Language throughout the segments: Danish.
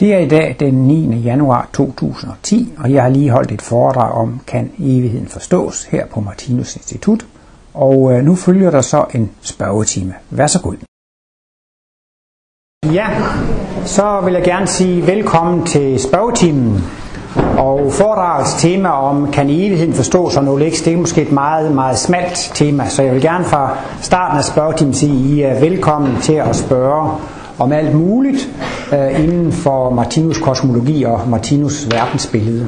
Det er i dag den 9. januar 2010, og jeg har lige holdt et foredrag om, kan evigheden forstås, her på Martinus Institut. Og øh, nu følger der så en spørgetime. Vær så god. Ja, så vil jeg gerne sige velkommen til spørgetimen. Og foredragets tema om, kan evigheden forstås og noget det er måske et meget, meget smalt tema. Så jeg vil gerne fra starten af spørgetimen sige, I er velkommen til at spørge om alt muligt øh, inden for Martinus kosmologi og Martinus verdensbillede.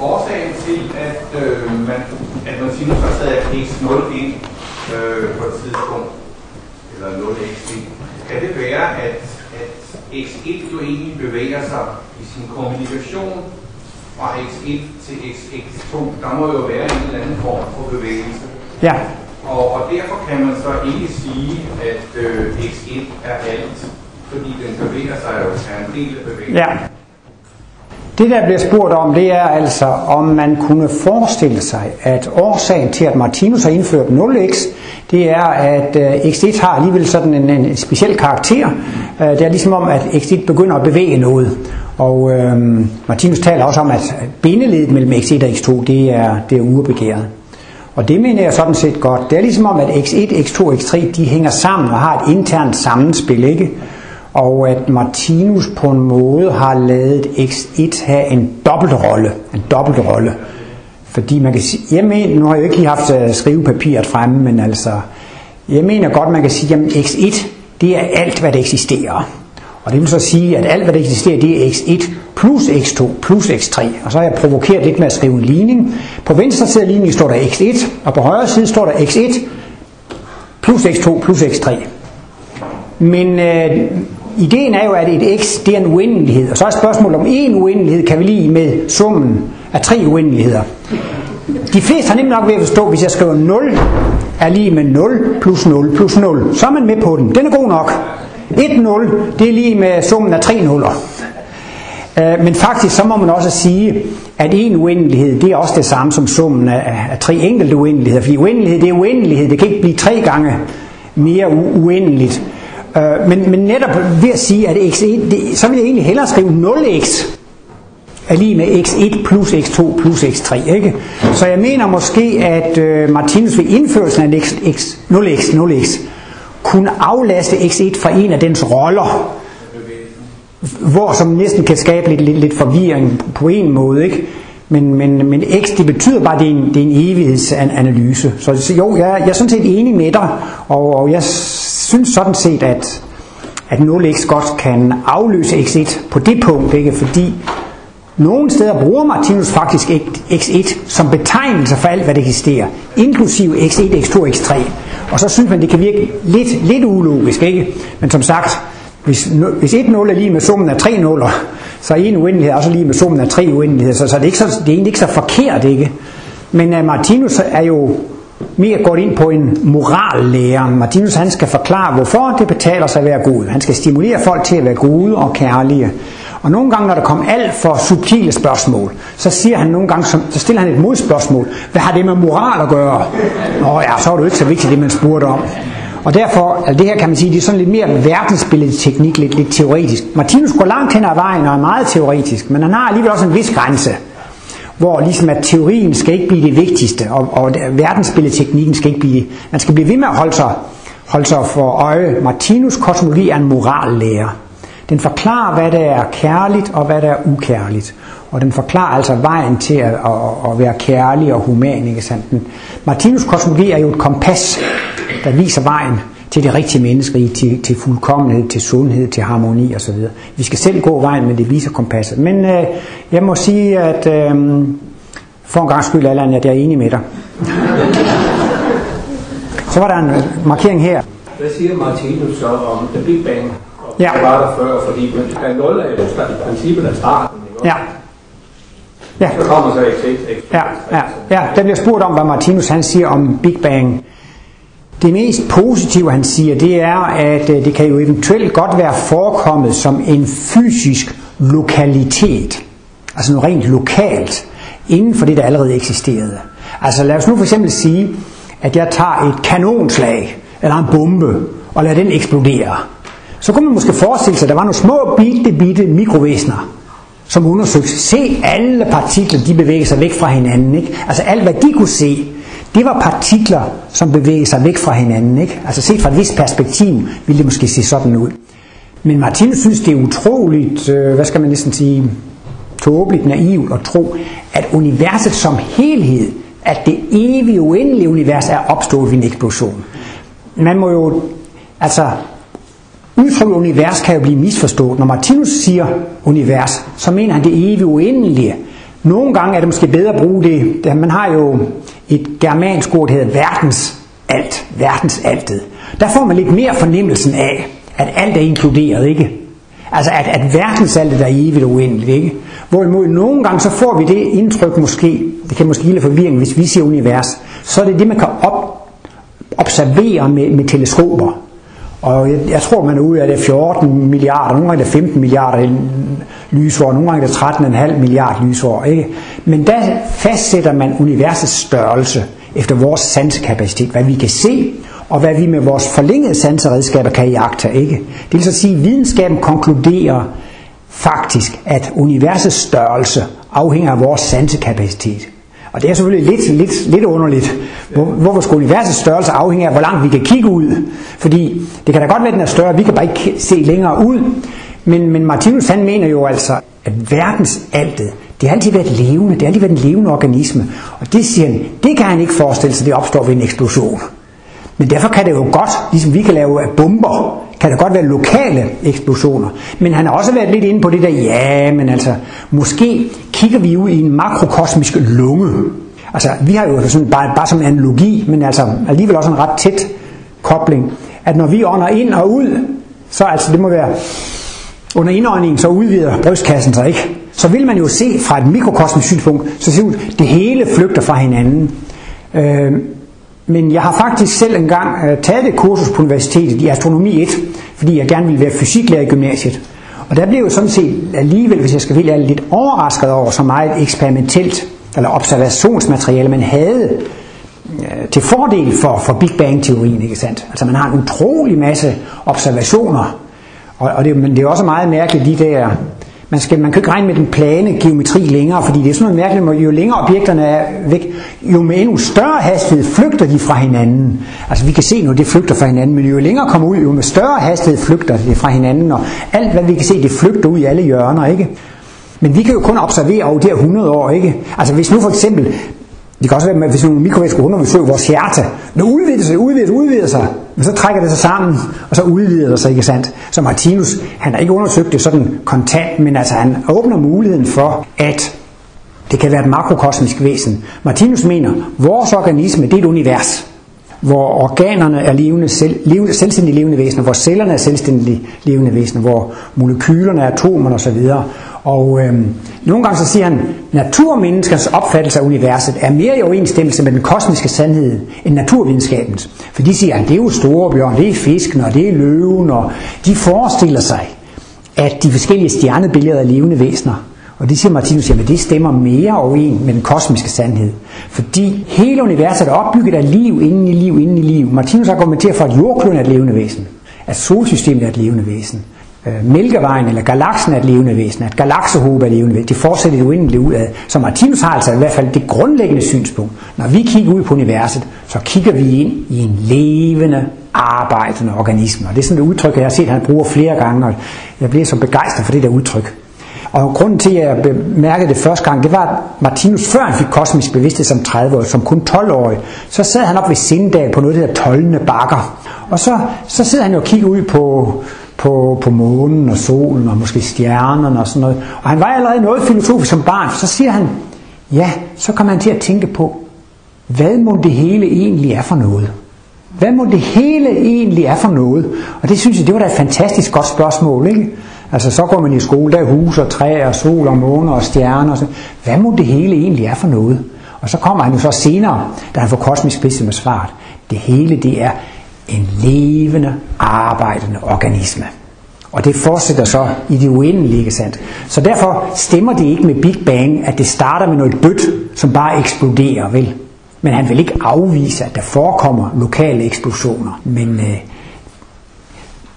Årsagen til, at, øh, man, at Martinus har taget x0 ind øh, på et tidspunkt, eller 0x ind, kan det være, at, at x1 jo egentlig bevæger sig i sin kommunikation fra x1 til x2. Der må jo være en eller anden form for bevægelse. Ja. Og, og derfor kan man så ikke sige, at øh, x1 er alt, fordi den bevæger sig jo, er en del af bevægelsen. Ja. Det der bliver spurgt om, det er altså, om man kunne forestille sig, at årsagen til, at Martinus har indført 0x, det er, at øh, x1 har alligevel sådan en, en speciel karakter. Øh, det er ligesom om, at x1 begynder at bevæge noget. Og øh, Martinus taler også om, at bindeledet mellem x1 og x2, det er, det er urbegæret. Og det mener jeg sådan set godt. Det er ligesom om, at x1, x2 x3, de hænger sammen og har et internt sammenspil, ikke? Og at Martinus på en måde har lavet x1 have en dobbeltrolle. En dobbeltrolle. Fordi man kan sige, jeg mener, nu har jeg jo ikke lige haft øh, skrivepapiret fremme, men altså, jeg mener godt, man kan sige, at x1, det er alt, hvad der eksisterer. Og det vil så sige, at alt, hvad der eksisterer, det er x1 plus x2 plus x3. Og så har jeg provokeret lidt med at skrive en ligning. På venstre side af ligningen står der x1, og på højre side står der x1 plus x2 plus x3. Men øh, ideen er jo, at et x det er en uendelighed. Og så er spørgsmålet om en uendelighed kan vi lige med summen af tre uendeligheder. De fleste har nemlig nok ved at forstå, hvis jeg skriver 0 er lige med 0 plus 0 plus 0. Så er man med på den. Den er god nok. 1-0, det er lige med summen af tre nuller. Øh, men faktisk så må man også sige, at en uendelighed, det er også det samme som summen af, af tre enkelte uendeligheder. Fordi uendelighed, det er uendelighed. Det kan ikke blive tre gange mere u- uendeligt. Øh, men, men netop ved at sige, at x1, det, så vil jeg egentlig hellere skrive 0x er lige med x1 plus x2 plus x3. Ikke? Så jeg mener måske, at øh, Martinus ved indførelsen af x, x, 0x, 0x kunne aflaste x1 fra en af dens roller, hvor som næsten kan skabe lidt, lidt, lidt forvirring på en måde. Ikke? Men, men, men x, det betyder bare, at det er en, det er en evighedsanalyse. Så jo, jeg, jeg er sådan set enig med dig, og, og jeg synes sådan set, at, at 0x godt kan afløse x1 på det punkt, ikke? fordi nogle steder bruger Martinus faktisk x1 som betegnelse for alt, hvad der eksisterer, inklusive x1, x2 x3. Og så synes man, det kan virke lidt, lidt ulogisk, ikke? Men som sagt, hvis, hvis et nul er lige med summen af tre nuller, så er en uendelighed også lige med summen af tre uendeligheder, så, så, det, er ikke så det er egentlig ikke så forkert, ikke? Men uh, Martinus er jo mere går ind på en morallære. Martinus han skal forklare, hvorfor det betaler sig at være god. Han skal stimulere folk til at være gode og kærlige. Og nogle gange, når der kommer alt for subtile spørgsmål, så siger han nogle gange, så stiller han et modspørgsmål. Hvad har det med moral at gøre? Nå ja, så er det jo ikke så vigtigt, det man spurgte om. Og derfor, altså det her kan man sige, det er sådan lidt mere verdensbilledteknik, lidt, lidt teoretisk. Martinus går langt hen ad vejen og er meget teoretisk, men han har alligevel også en vis grænse, hvor ligesom at teorien skal ikke blive det vigtigste, og, og verdensbilledteknikken skal ikke blive, man skal blive ved med at holde sig, holde sig for øje. Martinus kosmologi er en morallærer. Den forklarer, hvad der er kærligt og hvad der er ukærligt. Og den forklarer altså vejen til at, at, at være kærlig og human. Ikke sandt? Martinus kosmologi er jo et kompas, der viser vejen til det rigtige menneske, til, til fuldkommenhed, til sundhed, til harmoni osv. Vi skal selv gå vejen, men det viser kompasset. Men øh, jeg må sige, at øh, for en gang skyld, Allan, at jeg er enig med dig. Så var der en markering her. Hvad siger Martinus så om The Big Bang? Ja. Det var der før, fordi der 0 er jo i princippet af starten. Ja. Ja. Så kommer så x1, x2, Ja, ja, ja, der bliver spurgt om, hvad Martinus han siger om Big Bang. Det mest positive, han siger, det er, at øh, det kan jo eventuelt godt være forekommet som en fysisk lokalitet. Altså noget rent lokalt, inden for det, der allerede eksisterede. Altså lad os nu for eksempel sige, at jeg tager et kanonslag, eller en bombe, og lader den eksplodere. så kunne man måske forestille sig, at der var nogle små bitte, bitte mikrovæsener, som undersøgte. Se alle partikler, de bevæger sig væk fra hinanden. Ikke? Altså alt, hvad de kunne se, det var partikler, som bevæger sig væk fra hinanden. Ikke? Altså set fra et vist perspektiv, ville det måske se sådan ud. Men Martin synes, det er utroligt, øh, hvad skal man næsten sige, tåbeligt naivt at tro, at universet som helhed, at det evige uendelige univers er opstået ved en eksplosion. Man må jo, altså, udtrykket univers kan jo blive misforstået. Når Martinus siger univers, så mener han det evige uendelige. Nogle gange er det måske bedre at bruge det. Man har jo et germansk ord, der hedder verdens alt. Verdens altet. Der får man lidt mere fornemmelsen af, at alt er inkluderet, ikke? Altså at, at verdensaltet er evigt og uendeligt, ikke? Hvorimod nogle gange så får vi det indtryk måske, det kan måske give forvirring, hvis vi siger univers, så er det det, man kan op, observere med, med teleskoper. Og jeg, jeg tror, man er ude af det 14 milliarder, nogle gange er det 15 milliarder lysår, nogle gange er det 13,5 milliarder lysår. Ikke? Men der fastsætter man universets størrelse efter vores sansekapacitet, hvad vi kan se, og hvad vi med vores forlængede sanseredskaber kan jagte. Ikke? Det vil så sige, at videnskaben konkluderer faktisk, at universets størrelse afhænger af vores sansekapacitet. Og det er selvfølgelig lidt, lidt, lidt underligt. Hvor, hvorfor skulle universets størrelse afhænge af, hvor langt vi kan kigge ud? Fordi det kan da godt være, at den er større, vi kan bare ikke se længere ud. Men, men Martinus han mener jo altså, at verdens altet, det har altid været levende, det har altid været en levende organisme. Og det siger han, det kan han ikke forestille sig, det opstår ved en eksplosion. Men derfor kan det jo godt, ligesom vi kan lave bomber, kan det godt være lokale eksplosioner. Men han har også været lidt inde på det der, ja, men altså, måske kigger vi ud i en makrokosmisk lunge. Altså, vi har jo altså sådan, bare, bare som analogi, men altså alligevel også en ret tæt kobling, at når vi ånder ind og ud, så altså, det må være under indåndingen, så udvider brystkassen sig ikke. Så vil man jo se fra et mikrokosmisk synspunkt, så ser ud, det hele flygter fra hinanden. Øh, men jeg har faktisk selv engang øh, taget et kursus på universitetet i astronomi 1, fordi jeg gerne ville være fysiklærer i gymnasiet. Og der blev jo sådan set alligevel, hvis jeg skal være lidt overrasket over så meget eksperimentelt eller observationsmateriale, man havde øh, til fordel for, for Big Bang-teorien, ikke sandt? Altså man har en utrolig masse observationer, og, og det, men det er også meget mærkeligt, de der man, skal, man kan ikke regne med den plane geometri længere, fordi det er sådan noget mærkeligt, jo længere objekterne er væk, jo med endnu større hastighed flygter de fra hinanden. Altså vi kan se nu, det flygter fra hinanden, men jo længere kommer ud, jo med større hastighed flygter det fra hinanden, og alt hvad vi kan se, det flygter ud i alle hjørner, ikke? Men vi kan jo kun observere over de her 100 år, ikke? Altså hvis nu for eksempel det kan også være, at hvis nogle mikrovæsker undersøger vores hjerte, når udvider sig, udvider udvider sig, men så trækker det sig sammen, og så udvider det sig, ikke sandt? Så Martinus, han har ikke undersøgt det sådan kontant, men altså han åbner muligheden for, at det kan være et makrokosmisk væsen. Martinus mener, at vores organisme, det er et univers, hvor organerne er levende, selv, levende, selvstændige levende væsener, hvor cellerne er selvstændige levende væsener, hvor molekylerne er atomerne osv. Og øhm, nogle gange så siger han, naturmenneskers opfattelse af universet er mere i overensstemmelse med den kosmiske sandhed end naturvidenskabens. For de siger, at det er jo store bjørn, det er fisken, og det er løven, og de forestiller sig, at de forskellige stjernebilleder er levende væsener. Og det siger Martinus, at det stemmer mere overen med den kosmiske sandhed. Fordi hele universet er opbygget af liv inden i liv inden i liv. Martinus argumenterer for, at jordkloden er et levende væsen. At solsystemet er et levende væsen øh, Mælkevejen eller galaksen er et levende væsen, at galaksehobe er et levende væsen. Det fortsætter jo uendeligt ud af. Så Martinus har altså i hvert fald det grundlæggende synspunkt. Når vi kigger ud på universet, så kigger vi ind i en levende, arbejdende organisme. Og det er sådan et udtryk, jeg har set, han bruger flere gange, og jeg bliver så begejstret for det der udtryk. Og grunden til, at jeg bemærkede det første gang, det var, at Martinus, før han fik kosmisk bevidsthed som 30 år, som kun 12-årig, så sad han op ved sindag på noget, der hedder 12. bakker. Og så, så sidder han jo og kigger ud på, på, på månen og solen og måske stjernerne og sådan noget. Og han var allerede noget filosofisk som barn, så siger han, ja, så kommer han til at tænke på, hvad må det hele egentlig er for noget? Hvad må det hele egentlig er for noget? Og det synes jeg, det var da et fantastisk godt spørgsmål, ikke? Altså så går man i skole, der er hus og træer og sol og måne og stjerner. Og så. Hvad må det hele egentlig er for noget? Og så kommer han jo så senere, da han får kosmisk bevidsthed med svaret. Det hele det er en levende, arbejdende organisme. Og det fortsætter så i det uendelige, ikke sandt? Så derfor stemmer det ikke med Big Bang, at det starter med noget bødt, som bare eksploderer, vel? Men han vil ikke afvise, at der forekommer lokale eksplosioner. Men øh,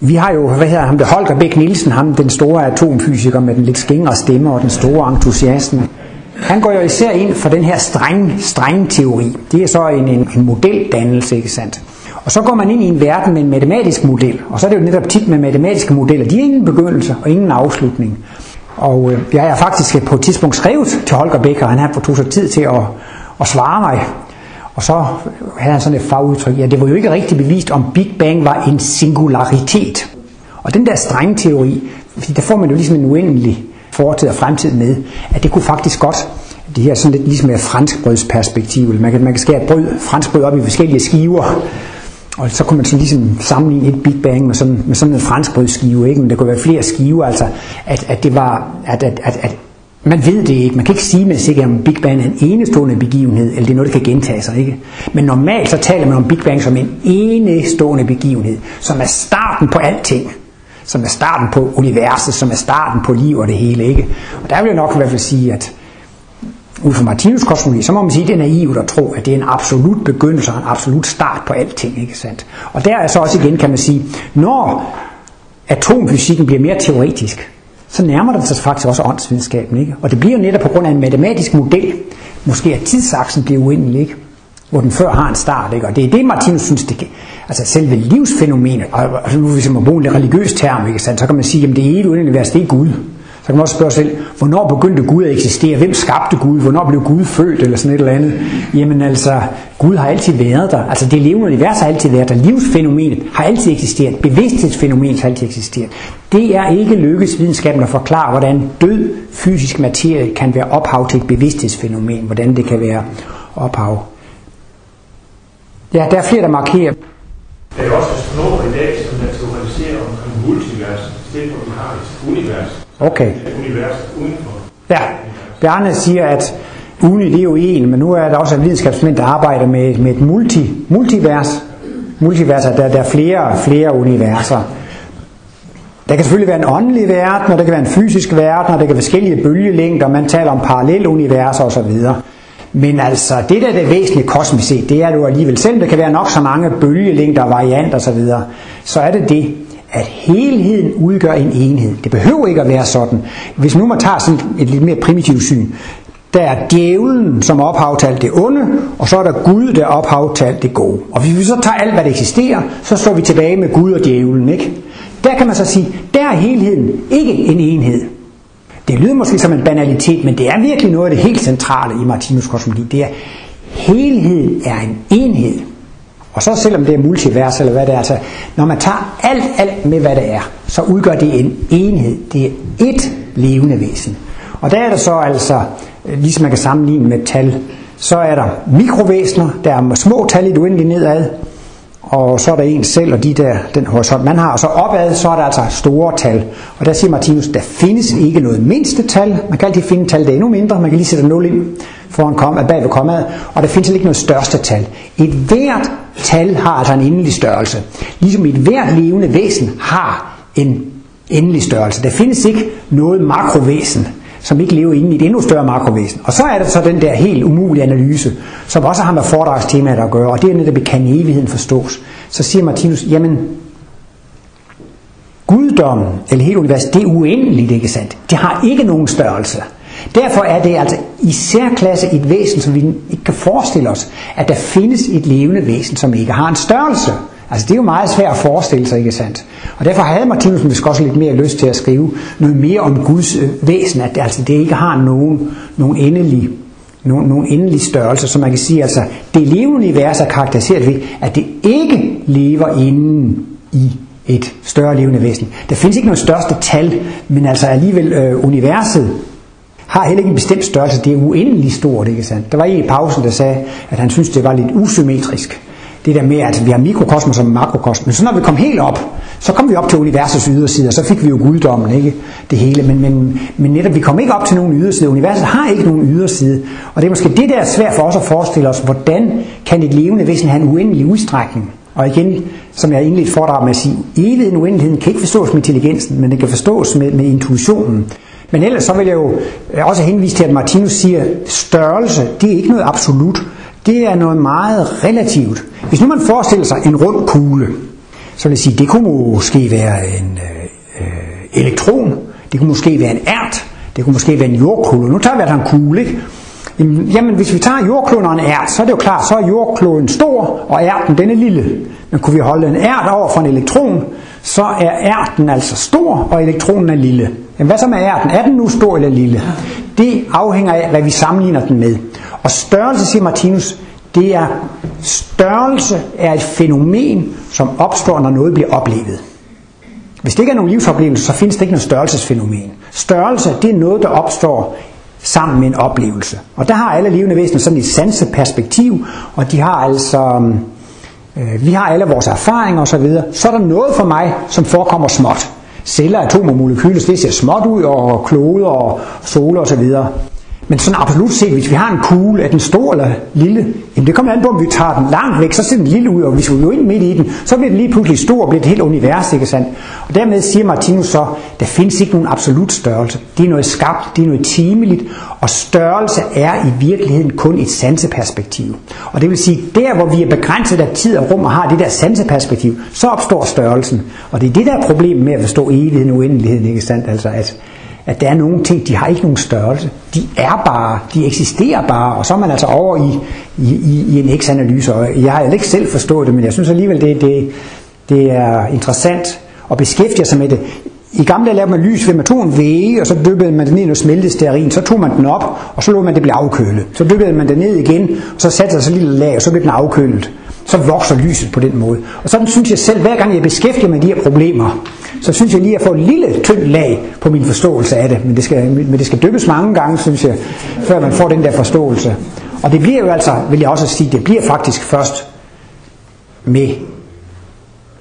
vi har jo, hvad hedder ham, det Holger Bæk Nielsen, ham den store atomfysiker med den lidt skængere stemme og den store entusiasme. Han går jo især ind for den her streng, streng teori. Det er så en, en, en modeldannelse, ikke sandt? Og så går man ind i en verden med en matematisk model, og så er det jo netop tit med matematiske modeller. De er ingen begyndelse og ingen afslutning. Og øh, jeg har faktisk på et tidspunkt skrevet til Holger Bæk, og han har fået sig tid til at, at svare mig. Og så havde han sådan et fagudtryk, ja, det var jo ikke rigtig bevist, om Big Bang var en singularitet. Og den der strenge teori, fordi der får man jo ligesom en uendelig fortid og fremtid med, at det kunne faktisk godt, det her sådan lidt ligesom med franskbrødsperspektiv, man kan, man kan skære brød, franskbrød op i forskellige skiver, og så kunne man sådan ligesom sammenligne et Big Bang med sådan, med sådan en franskbrødsskive, ikke? men der kunne være flere skiver, altså at, at det var, at, at, at, at man ved det ikke. Man kan ikke sige med sikkerhed, om Big Bang er en enestående begivenhed, eller det er noget, der kan gentage sig. Ikke? Men normalt så taler man om Big Bang som en enestående begivenhed, som er starten på alting. Som er starten på universet, som er starten på liv og det hele. Ikke? Og der vil jeg nok i hvert fald sige, at ud fra Martinus kosmologi, så må man sige, at det er naivt at tro, at det er en absolut begyndelse og en absolut start på alting. Ikke sandt? Og der er så også igen, kan man sige, når atomfysikken bliver mere teoretisk, så nærmer det sig faktisk også åndsvidenskaben. Ikke? Og det bliver jo netop på grund af en matematisk model, måske at tidsaksen bliver uendelig, ikke? hvor den før har en start. Ikke? Og det er det, Martinus synes, det, altså selve livsfænomenet, og altså, hvis man bruger en religiøs term, ikke sandt, så kan man sige, at det evige univers, det er Gud. Så kan man også spørge sig selv, hvornår begyndte Gud at eksistere? Hvem skabte Gud? Hvornår blev Gud født? Eller sådan et eller andet. Jamen altså, Gud har altid været der. Altså det levende univers har altid været der. Livsfænomenet har altid eksisteret. Bevidsthedsfænomenet har altid eksisteret. Det er ikke lykkes videnskaben at forklare, hvordan død fysisk materie kan være ophav til et bevidsthedsfænomen. Hvordan det kan være ophav. Ja, der er flere, der markerer. Der er også astronomer i dag, som naturaliserer omkring multivers, i stedet for vi har et univers. Okay. Ja, Bjarne siger, at uni det er jo en, men nu er der også en videnskabsmænd, der arbejder med, med et multi, multivers. Multivers, der, der er flere flere universer. Der kan selvfølgelig være en åndelig verden, og der kan være en fysisk verden, og der kan være forskellige bølgelængder, man taler om paralleluniverser osv. Men altså, det der er det væsentlige kosmisk set, det er jo alligevel, selvom der kan være nok så mange bølgelængder, varianter osv., så er det det, at helheden udgør en enhed. Det behøver ikke at være sådan. Hvis nu man tager sådan et lidt mere primitivt syn, der er djævlen som ophav til alt det onde, og så er der Gud, der er ophav til alt det gode. Og hvis vi så tager alt, hvad der eksisterer, så står vi tilbage med Gud og djævlen, ikke? Der kan man så sige, der er helheden ikke en enhed. Det lyder måske som en banalitet, men det er virkelig noget af det helt centrale i Martinus kosmologi. Det er, helheden er en enhed. Og så selvom det er multivers eller hvad det er, altså, når man tager alt, alt med hvad det er, så udgør det en enhed. Det er ét levende væsen. Og der er der så altså, øh, ligesom man kan sammenligne med tal, så er der mikrovæsener, der er små tal i det uendelige nedad, og så er der en selv, og de der, den horisont man har, og så opad, så er der altså store tal. Og der siger Martinus, der findes ikke noget mindste tal. Man kan altid finde tal, der er endnu mindre. Man kan lige sætte 0 ind foran kom, bag ved kommaet, og der findes ikke noget største tal. Et hvert tal har altså en endelig størrelse. Ligesom et hvert levende væsen har en endelig størrelse. Der findes ikke noget makrovæsen, som ikke lever inde i et endnu større makrovæsen. Og så er der så den der helt umulige analyse, som også har med foredragstemaet at gøre, og det er netop, kan evigheden forstås. Så siger Martinus, jamen, guddommen, eller hele universet, det er uendeligt, ikke sandt? Det har ikke nogen størrelse. Derfor er det altså i særklasse et væsen, som vi ikke kan forestille os, at der findes et levende væsen, som ikke har en størrelse. Altså det er jo meget svært at forestille sig, ikke sandt? Og derfor havde Martinus måske også lidt mere lyst til at skrive noget mere om Guds øh, væsen, at det, altså, det ikke har nogen, nogen endelig nogen, nogen endelig størrelse, så man kan sige, altså det levende univers er karakteriseret ved, at det ikke lever inden i et større levende væsen. Der findes ikke noget største tal, men altså alligevel øh, universet har heller ikke en bestemt størrelse. Det er uendelig stort, ikke sandt? Der var en i pausen, der sagde, at han synes det var lidt usymmetrisk. Det der med, at vi har mikrokosmos og makrokosmos. Men så når vi kom helt op, så kom vi op til universets yderside, og så fik vi jo guddommen, ikke? Det hele. Men, men, men netop, vi kom ikke op til nogen yderside. Universet har ikke nogen yderside. Og det er måske det, der er svært for os at forestille os, hvordan kan et levende væsen have en uendelig udstrækning? Og igen, som jeg indledt foredrag med at sige, evigheden uendeligheden kan ikke forstås med intelligensen, men det kan forstås med, med intuitionen. Men ellers så vil jeg jo øh, også henvise til, at Martinus siger, størrelse, det er ikke noget absolut. Det er noget meget relativt. Hvis nu man forestiller sig en rund kugle, så vil jeg sige, det kunne måske være en øh, øh elektron, det kunne måske være en ært, det kunne måske være en jordkugle. Nu tager vi altså en kugle, ikke? Jamen, hvis vi tager jordkloden og en ært, så er det jo klart, så er jordkloden stor, og ærten den er lille. Men kunne vi holde en ært over for en elektron, så er ærten altså stor, og elektronen er lille. Jamen, hvad så med ærten? Er den nu stor eller lille? Det afhænger af, hvad vi sammenligner den med. Og størrelse, siger Martinus, det er størrelse er et fænomen, som opstår, når noget bliver oplevet. Hvis det ikke er nogen livsoplevelse, så findes det ikke noget størrelsesfænomen. Størrelse, det er noget, der opstår sammen med en oplevelse. Og der har alle levende væsener sådan et sanseperspektiv, og de har altså, øh, vi har alle vores erfaringer osv. Så, så er der noget for mig, som forekommer småt. Celler, atomer, molekyler, det ser småt ud, og kloder og soler osv. Men sådan absolut set, hvis vi har en kugle, er den stor eller lille? Jamen det kommer an på, om vi tager den langt væk, så ser den lille ud, og hvis vi går ind midt i den, så bliver den lige pludselig stor og bliver et helt univers, ikke sandt? Og dermed siger Martinus så, der findes ikke nogen absolut størrelse. Det er noget skabt, det er noget timeligt, og størrelse er i virkeligheden kun et sanseperspektiv. Og det vil sige, der hvor vi er begrænset af tid og rum og har det der sanseperspektiv, så opstår størrelsen. Og det er det der problem med at forstå evigheden og uendeligheden, ikke sandt? Altså at at der er nogle ting, de har ikke nogen størrelse. De er bare, de eksisterer bare, og så er man altså over i, i, i, i en X-analyse, og jeg har ikke selv forstået det, men jeg synes alligevel, det, det, det er interessant at beskæftige sig med det. I gamle dage lavede man lys ved, man tog en væge, og så dyppede man den ned i noget smeltet stearin, så tog man den op, og så lå man det blive afkølet. Så dyppede man den ned igen, og så satte sig så lille lag, og så blev den afkølet. Så vokser lyset på den måde. Og sådan synes jeg selv, hver gang jeg beskæftiger mig med de her problemer, så synes jeg lige at få et lille tyndt lag på min forståelse af det. Men det skal, men det skal dyppes mange gange, synes jeg, før man får den der forståelse. Og det bliver jo altså, vil jeg også sige, det bliver faktisk først med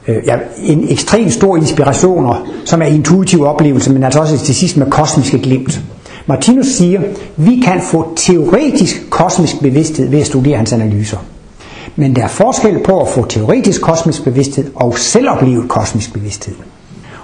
øh, ja, en ekstrem stor inspirationer, som er intuitiv oplevelse, men altså også til sidst med kosmiske glimt. Martinus siger, vi kan få teoretisk kosmisk bevidsthed ved at studere hans analyser. Men der er forskel på at få teoretisk kosmisk bevidsthed og selvoplevet kosmisk bevidsthed.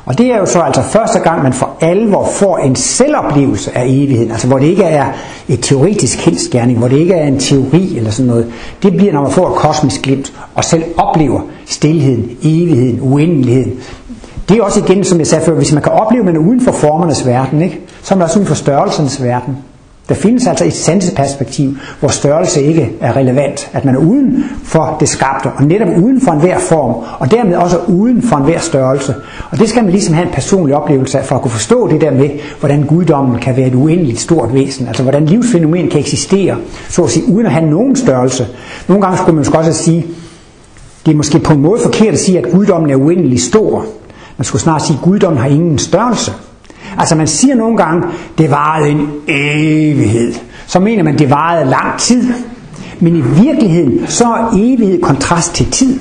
Og det er jo så altså første gang, man for alvor får en selvoplevelse af evigheden, altså hvor det ikke er et teoretisk kendskærning, hvor det ikke er en teori eller sådan noget. Det bliver, når man får et kosmisk glimt og selv oplever stillheden, evigheden, uendeligheden. Det er også igen, som jeg sagde før, hvis man kan opleve, at man er uden for formernes verden, ikke? så er man også uden for størrelsens verden. Der findes altså et sanseperspektiv, hvor størrelse ikke er relevant. At man er uden for det skabte, og netop uden for enhver form, og dermed også uden for enhver størrelse. Og det skal man ligesom have en personlig oplevelse af, for at kunne forstå det der med, hvordan guddommen kan være et uendeligt stort væsen. Altså hvordan livsfænomen kan eksistere, så at sige, uden at have nogen størrelse. Nogle gange skulle man måske også sige, det er måske på en måde forkert at sige, at guddommen er uendelig stor. Man skulle snart sige, at guddommen har ingen størrelse. Altså man siger nogle gange, det varede en evighed. Så mener man, det varede lang tid. Men i virkeligheden, så er evighed kontrast til tid.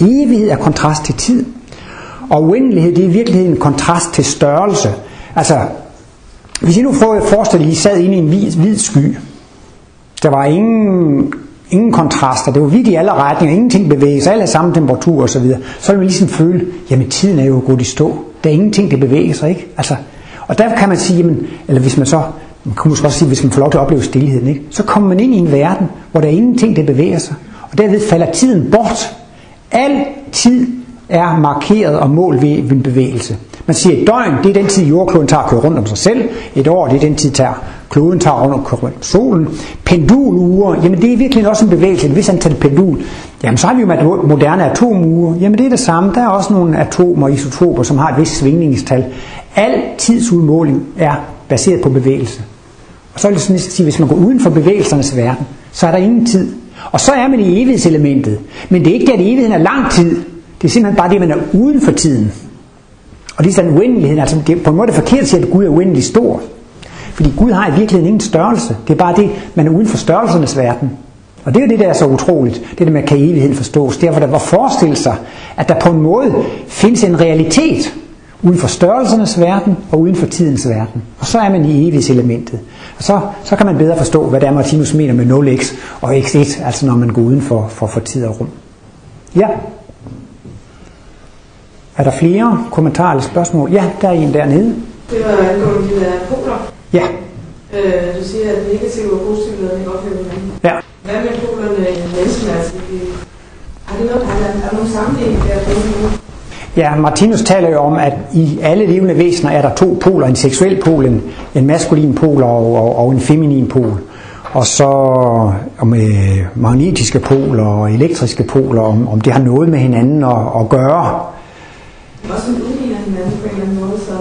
Evighed er kontrast til tid. Og uendelighed, det er i virkeligheden kontrast til størrelse. Altså, hvis I nu får at forestille, I sad inde i en hvid, hvid sky. Der var ingen, ingen kontraster. Det var vidt i alle retninger. Ingenting bevægede sig. Alle samme temperatur osv. Så, videre. så vil man ligesom føle, jamen tiden er jo gået i stå. Der er ingenting, der bevæger sig, ikke? Altså, og der kan man sige, jamen, eller hvis man så, man kunne måske også sige, hvis man får lov til at opleve stillheden, ikke? så kommer man ind i en verden, hvor der er ingenting, der bevæger sig. Og derved falder tiden bort. Al tid er markeret og mål ved en bevægelse. Man siger, et døgn, det er den tid, jordkloden tager at køre rundt om sig selv. Et år, det er den tid, tager kloden tager rundt om solen. Pendulure, jamen det er virkelig også en bevægelse, et vis antal pendul. Jamen så har vi jo med moderne atomure, jamen det er det samme. Der er også nogle atomer og isotoper, som har et vis svingningstal. Al tidsudmåling er baseret på bevægelse. Og så vil jeg sådan sige, hvis man går uden for bevægelsernes verden, så er der ingen tid. Og så er man i evighedselementet. Men det er ikke det, at evigheden er lang tid. Det er simpelthen bare det, man er uden for tiden. Og det er sådan uendeligheden. Altså det er på en måde forkert at sige, at Gud er uendelig stor. Fordi Gud har i virkeligheden ingen størrelse. Det er bare det, man er uden for størrelsernes verden. Og det er jo det, der er så utroligt. Det der med, kan evigheden forstås. Derfor der var forestille sig, at der på en måde findes en realitet uden for størrelsernes verden og uden for tidens verden. Og så er man i evighedselementet. Og så, så kan man bedre forstå, hvad det er, Martinus mener med 0x og x1, altså når man går uden for, for, for tid og rum. Ja? Er der flere kommentarer eller spørgsmål? Ja, der er en dernede. Det var angående de der poler. Ja. Øh, du siger, at negative og positive ladning oplever hinanden. Ja. Hvad med polerne i mennesken? Altså, har det noget, er der nogen sammenligning der? Ja, Martinus taler jo om, at i alle levende væsener er der to poler, en seksuel pol, en, en maskulin pol og, og, og en feminin pol. Og så om øh, magnetiske poler og elektriske poler, om, om det har noget med hinanden at, at gøre. Også udligner hinanden på en eller anden måde, så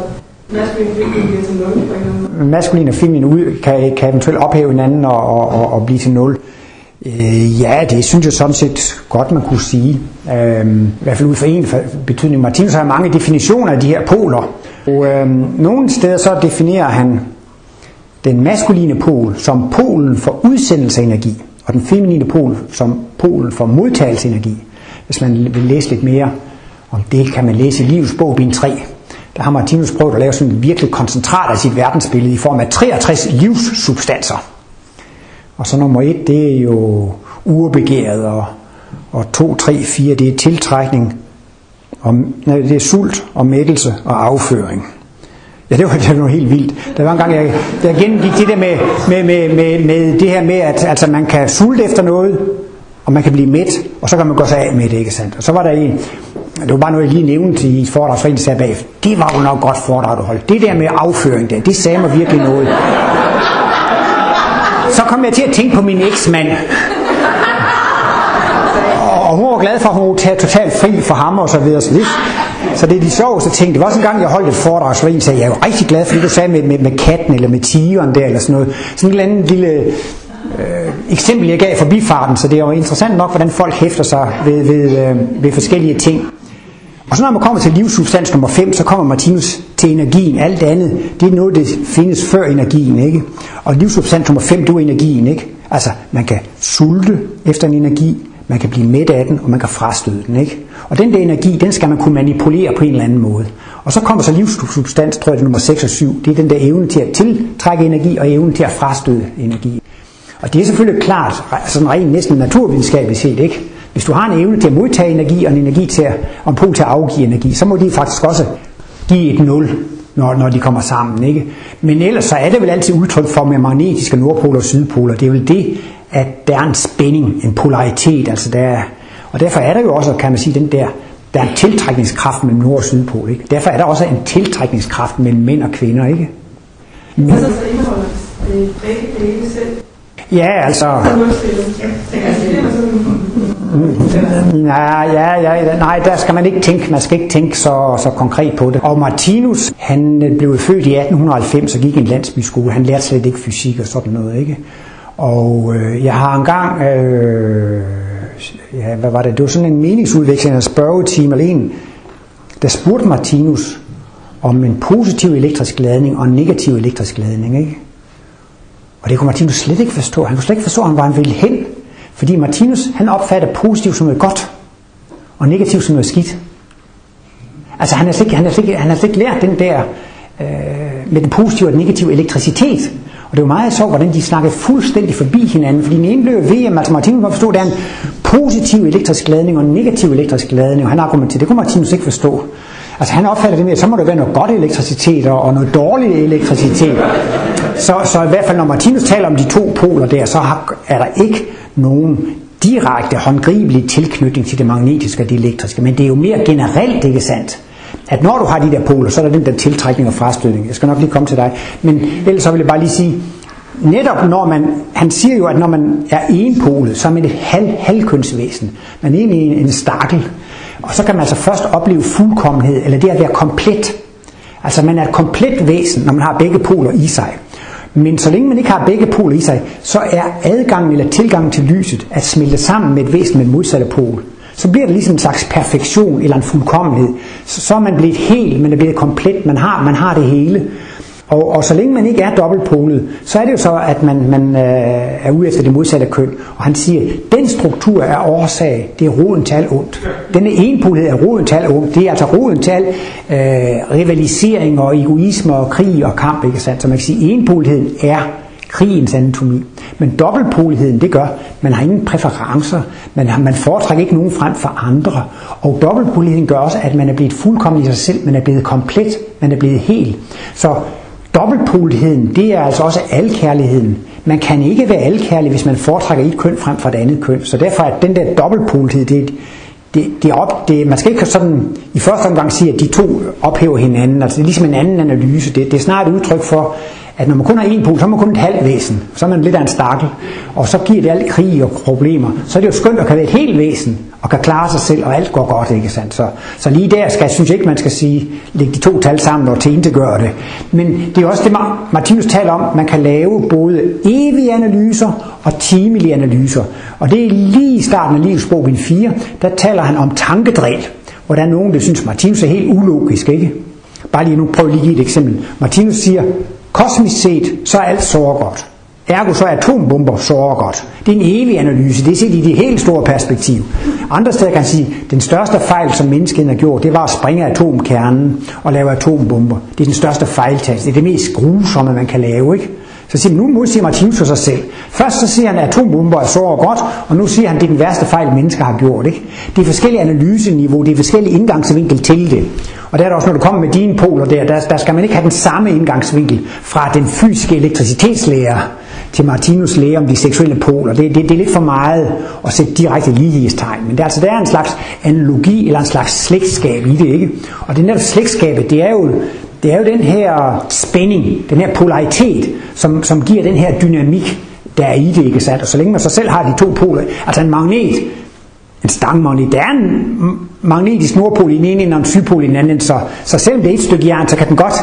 maskulin feminin bliver til nul på en eller anden måde. Maskulin og feminin ud kan, kan eventuelt ophæve hinanden og, og, og, og blive til nul. Øh, ja, det synes jeg sådan set godt, man kunne sige. Øh, I hvert fald ud fra en betydning. Martinus har mange definitioner af de her poler. Og øh, nogle steder så definerer han den maskuline pol som polen for udsendelse af energi, og den feminine pol som polen for modtagelse af energi. Hvis man vil læse lidt mere om det, kan man læse i Livets bog, bind 3. Der har Martinus prøvet at lave sådan et virkelig koncentrat af sit verdensbillede i form af 63 livssubstanser. Og så nummer et, det er jo urbegæret, og, og to, tre, fire, det er tiltrækning, og, nej, det er sult og mættelse og afføring. Ja, det var, det var helt vildt. Der var en gang, jeg, jeg gennemgik det der med, med, med, med, med det her med, at altså, man kan sulte efter noget, og man kan blive mæt, og så kan man gå sig af med det, ikke sandt? Og så var der en, det var bare noget, jeg lige nævnte i et foredrag, for en sagde bag, det var jo nok godt foredrag, du holdt. Det der med afføring, der, det sagde mig virkelig noget. Så kom jeg til at tænke på min eksmand. Og hun var glad for, at hun var totalt fri for ham og så videre. Så det, så det er de sjoveste ting. Det var også en gang, jeg holdt et foredrag, så en sagde, jeg er jo rigtig glad for det, du sagde med, med, med katten eller med tigeren der, eller sådan noget. Sådan en eller anden lille øh, eksempel, jeg gav forbifarten, så det er jo interessant nok, hvordan folk hæfter sig ved, ved, øh, ved forskellige ting. Og så når man kommer til livssubstans nummer 5, så kommer Martinus til energien. Alt det andet, det er noget, der findes før energien, ikke? Og livssubstans nummer 5, det er energien, ikke? Altså, man kan sulte efter en energi, man kan blive mæt af den, og man kan frastøde den, ikke? Og den der energi, den skal man kunne manipulere på en eller anden måde. Og så kommer så livssubstans, tror jeg, det er nummer 6 og 7. Det er den der evne til at tiltrække energi, og evnen til at frastøde energi. Og det er selvfølgelig klart, sådan rent næsten naturvidenskabeligt set, ikke? Hvis du har en evne til at modtage energi, og en energi til at, og en pol til at afgive energi, så må de faktisk også give et nul, når, når de kommer sammen. Ikke? Men ellers så er det vel altid udtryk for med magnetiske nordpoler og sydpoler. Det er vel det, at der er en spænding, en polaritet. Altså der er, og derfor er der jo også, kan man sige, den der, der er en tiltrækningskraft mellem nord og sydpol. Ikke? Derfor er der også en tiltrækningskraft mellem mænd og kvinder. Ikke? Men, altså, så indeholder det begge dele selv. Ja, altså... Nej, ja, ja, nej, der skal man ikke tænke, man skal ikke tænke så, så konkret på det. Og Martinus, han øh, blev født i 1890 og gik i en landsbyskole. Han lærte slet ikke fysik og sådan noget, ikke? Og øh, jeg har engang, øh, ja, hvad var det, det var sådan en meningsudveksling af spørgetime eller en, der spurgte Martinus om en positiv elektrisk ladning og en negativ elektrisk ladning, ikke? Og det kunne Martinus slet ikke forstå. Han kunne slet ikke forstå, hvor han ville hen. Fordi Martinus, han opfatter positivt som noget godt, og negativt som noget skidt. Altså han har slet han har slet han har slet ikke lært den der øh, med den positive og den negative elektricitet. Og det var meget sjovt, hvordan de snakkede fuldstændig forbi hinanden, fordi den ene blev VM, altså Martinus må forstå, at der er en positiv elektrisk ladning og en negativ elektrisk ladning, og han argumenterede, det kunne Martinus ikke forstå. Altså han opfatter det med, at så må der være noget godt elektricitet og noget dårlig elektricitet. Så, så i hvert fald når Martinus taler om de to poler der, så har, er der ikke nogen direkte håndgribelig tilknytning til det magnetiske og det elektriske. Men det er jo mere generelt, ikke sandt? At når du har de der poler, så er der den der tiltrækning og frastødning. Jeg skal nok lige komme til dig. Men ellers så vil jeg bare lige sige, netop når man, han siger jo, at når man er enpolet, så er man et halv, halvkønsvæsen. Man er egentlig en, en stakkel. Og så kan man altså først opleve fuldkommenhed, eller det at være komplet. Altså man er et komplet væsen, når man har begge poler i sig. Men så længe man ikke har begge poler i sig, så er adgangen eller tilgangen til lyset at smelte sammen med et væsen med modsatte pol. Så bliver det ligesom en slags perfektion eller en fuldkommenhed. Så, så er man blevet helt, man er blevet komplet, man har, man har det hele. Og, og så længe man ikke er dobbeltpolet, så er det jo så, at man, man øh, er ude efter det modsatte køn. Og han siger, den struktur er årsag, det er roden til alt ondt. Denne enpolighed er roden til alt ondt. Det er altså roden til alt øh, rivalisering og egoisme og krig og kamp. Ikke sandt? Så man kan sige, enpoligheden er krigens anatomi. Men dobbeltpoligheden, det gør, man har ingen præferencer, man, har, man foretrækker ikke nogen frem for andre. Og dobbeltpoligheden gør også, at man er blevet fuldkommen i sig selv, man er blevet komplet, man er blevet hel. Så Dobbeltpoligheden, det er altså også alkærligheden. Man kan ikke være alkærlig, hvis man foretrækker et køn frem for et andet køn. Så derfor er den der dobbeltpolighed, det det, det, op, det, man skal ikke sådan i første omgang sige, at de to ophæver hinanden. Altså det er ligesom en anden analyse. Det, det er snart et udtryk for, at når man kun har en pol, så er man kun et halvt væsen. Så er man lidt af en stakkel. Og så giver det alt krig og problemer. Så er det jo skønt at kan være et helt væsen og kan klare sig selv, og alt går godt, ikke sandt? Så, så lige der skal, synes jeg ikke, man skal sige, lægge de to tal sammen og til det. Men det er også det, Martinus taler om, man kan lave både evige analyser og timelige analyser. Og det er lige i starten af livsbog 4, der taler han om tankedræl. Hvordan nogen det synes, Martinus er helt ulogisk, ikke? Bare lige nu prøv lige at give et eksempel. Martinus siger, kosmisk set, så er alt så godt. Ergo så er atombomber sårer godt. Det er en evig analyse, det er set i det helt store perspektiv. Andre steder kan man sige, at den største fejl, som menneskeheden har gjort, det var at springe atomkernen og lave atombomber. Det er den største fejltagelse. Det er det mest grusomme, man kan lave. Ikke? Så siger man, nu modsiger Martinus for sig selv. Først så siger han, at atombomber er så godt, og nu siger han, at det er den værste fejl, mennesker har gjort. Ikke? Det er forskellige analyseniveau, det er forskellige indgangsvinkel til det. Og der er der også, når du kommer med dine poler der, der, der skal man ikke have den samme indgangsvinkel fra den fysiske elektricitetslærer til Martinus lære om de seksuelle poler. Det, det, det er lidt for meget at sætte direkte lighedstegn, men det er, altså, der er en slags analogi eller en slags slægtskab i det, ikke? Og det netop slægtskabet, det er jo det er jo den her spænding, den her polaritet, som, som giver den her dynamik, der er i det, ikke sandt? Og så længe man så selv har de to poler, altså en magnet, en stangmagnet, der er en magnetisk nordpol i den ene, og en sydpol i den anden, så, så selvom det er et stykke jern, så kan den godt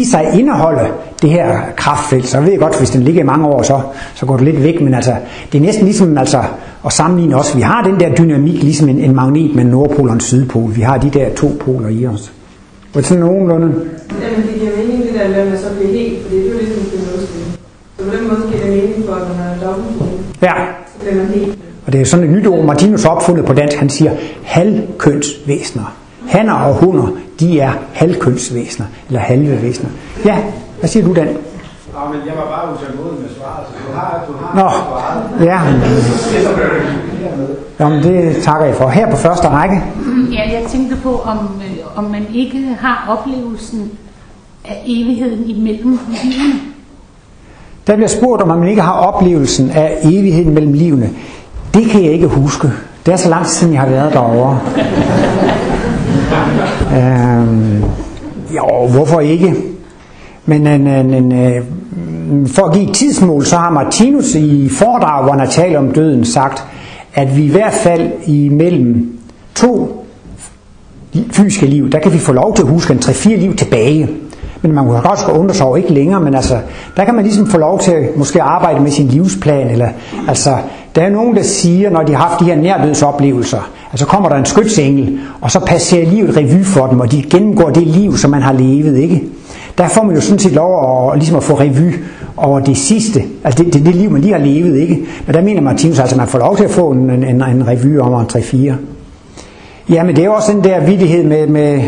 i sig indeholde det her kraftfelt. Så jeg ved godt, hvis den ligger i mange år, så, så går det lidt væk, men altså, det er næsten ligesom altså, at sammenligne os. Vi har den der dynamik, ligesom en, en magnet med en nordpol og en sydpol. Vi har de der to poler i os. Var det sådan nogenlunde? Jamen, det giver mening, det der med, at man så bliver helt, for det er jo ligesom en. Så på den måde giver det mening for, at man er dobbelt Ja. Så bliver man helt. Og det er sådan et nyt ord, Martinus har opfundet på dansk. Han siger halvkønsvæsener. Hanner og hunder, de er halvkønsvæsener, eller halve væsener. Ja, hvad siger du, Dan? Ja, men jeg var bare utålmodig med svaret, så du har, du har Nå, ja. Jamen, det takker jeg for. Her på første række. Ja, jeg tænkte på, om, øh, om man ikke har oplevelsen af evigheden imellem livene. Der bliver spurgt, om man ikke har oplevelsen af evigheden mellem livene. Det kan jeg ikke huske. Det er så lang tid siden, jeg har været derovre. øhm, jo, hvorfor ikke? Men øh, en, øh, en, en, øh, for at give et tidsmål, så har Martinus i foredrag, hvor han har talt om døden, sagt, at vi i hvert fald imellem to fysiske liv, der kan vi få lov til at huske en 3-4 liv tilbage. Men man kan godt undre sig over ikke længere, men altså, der kan man ligesom få lov til at måske arbejde med sin livsplan. Eller, altså, der er nogen, der siger, når de har haft de her nærdødsoplevelser, så kommer der en skytsengel, og så passerer livet revy for dem, og de gennemgår det liv, som man har levet, ikke? Der får man jo sådan set lov at, ligesom at få revy over det sidste, altså det, det, det liv, man lige har levet, ikke? Men der mener Martinus altså, at man får lov til at få en, en, en revy om en 3-4. Ja, men det er jo også den der vidighed med, med,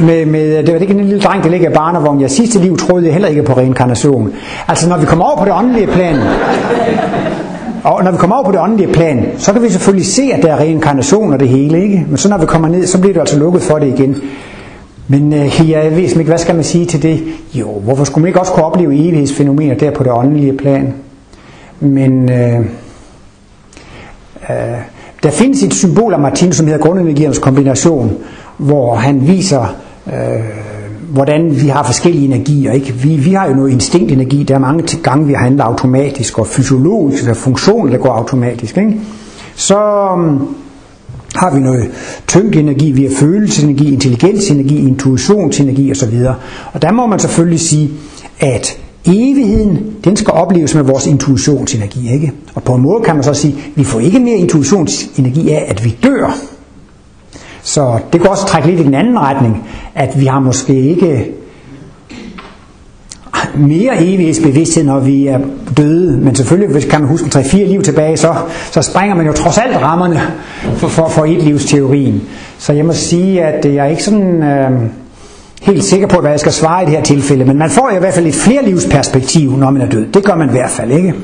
med, med, det var ikke en lille dreng, der ligger i barnevognen. Jeg sidste liv troede jeg heller ikke på reinkarnation. Altså når vi kommer over på det åndelige plan, og når vi kommer over på det åndelige plan, så kan vi selvfølgelig se, at der er reinkarnation og det hele, ikke? Men så når vi kommer ned, så bliver det altså lukket for det igen. Men øh, jeg ved ikke, hvad skal man sige til det? Jo, hvorfor skulle man ikke også kunne opleve evighedsfænomener der på det åndelige plan? Men øh, øh, der findes et symbol af Martin, som hedder grundenergiernes kombination, hvor han viser, øh, hvordan vi har forskellige energier. Ikke? Vi, vi har jo noget instinktenergi, der er mange gange, vi handler automatisk, og fysiologisk, og funktion, der går automatisk. Ikke? Så um, har vi noget tyngdenergi, vi har følelsesenergi, intelligensenergi, intuitionsenergi osv. Og der må man selvfølgelig sige, at evigheden, den skal opleves med vores intuitionsenergi. Ikke? Og på en måde kan man så sige, at vi får ikke mere intuitionsenergi af, at vi dør. Så det kan også trække lidt i den anden retning, at vi har måske ikke mere evighedsbevidsthed, når vi er døde. Men selvfølgelig, hvis kan man huske 3-4 liv tilbage, så, så springer man jo trods alt rammerne for, for, for et livsteorien. Så jeg må sige, at jeg er ikke sådan øh, helt sikker på, hvad jeg skal svare i det her tilfælde. Men man får i hvert fald et flerlivsperspektiv, når man er død. Det gør man i hvert fald ikke.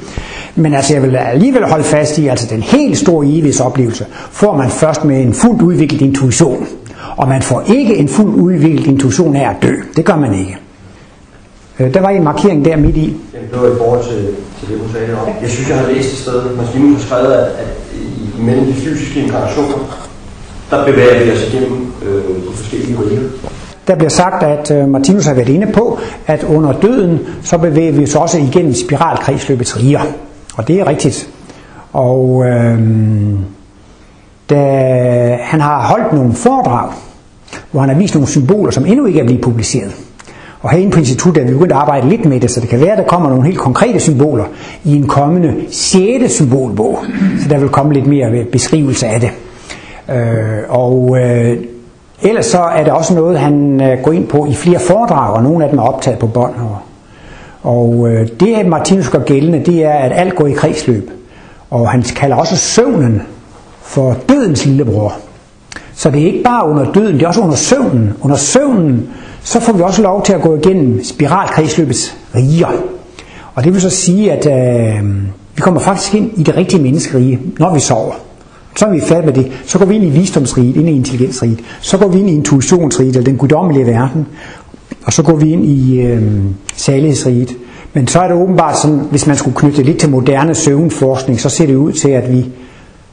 Men altså, jeg vil alligevel holde fast i, altså den helt store evighedsoplevelse, får man først med en fuldt udviklet intuition. Og man får ikke en fuldt udviklet intuition af at dø. Det gør man ikke. Øh, der var en markering der midt i. Det var i forhold til, til det, hun sagde om. Jeg synes, jeg har læst et sted, Martinus har skrevet, at, at i mellem de fysiske inkarnationer, der bevæger vi os igennem øh, de forskellige riger. Der bliver sagt, at øh, Martinus har været inde på, at under døden, så bevæger vi os også igennem spiralkredsløbets riger. Og det er rigtigt. Og øh, da han har holdt nogle foredrag, hvor han har vist nogle symboler, som endnu ikke er blevet publiceret. Og herinde på instituttet er vi begyndt at arbejde lidt med det, så det kan være, at der kommer nogle helt konkrete symboler i en kommende 6. symbolbog. Så der vil komme lidt mere beskrivelse af det. Øh, og øh, ellers så er det også noget, han øh, går ind på i flere foredrag, og nogle af dem er optaget på bånd. Og, og øh, det, Martinus gør gældende, det er, at alt går i kredsløb. Og han kalder også søvnen for dødens lillebror. Så det er ikke bare under døden, det er også under søvnen. Under søvnen, så får vi også lov til at gå igennem spiralkredsløbets riger. Og det vil så sige, at øh, vi kommer faktisk ind i det rigtige menneskerige, når vi sover. Så er vi færdige med det. Så går vi ind i visdomsriget, ind i intelligensriget. Så går vi ind i intuitionsriget, eller den guddommelige verden. Og så går vi ind i øh, salighedsriget. Men så er det åbenbart sådan, hvis man skulle knytte det lidt til moderne søvnforskning, så ser det ud til, at vi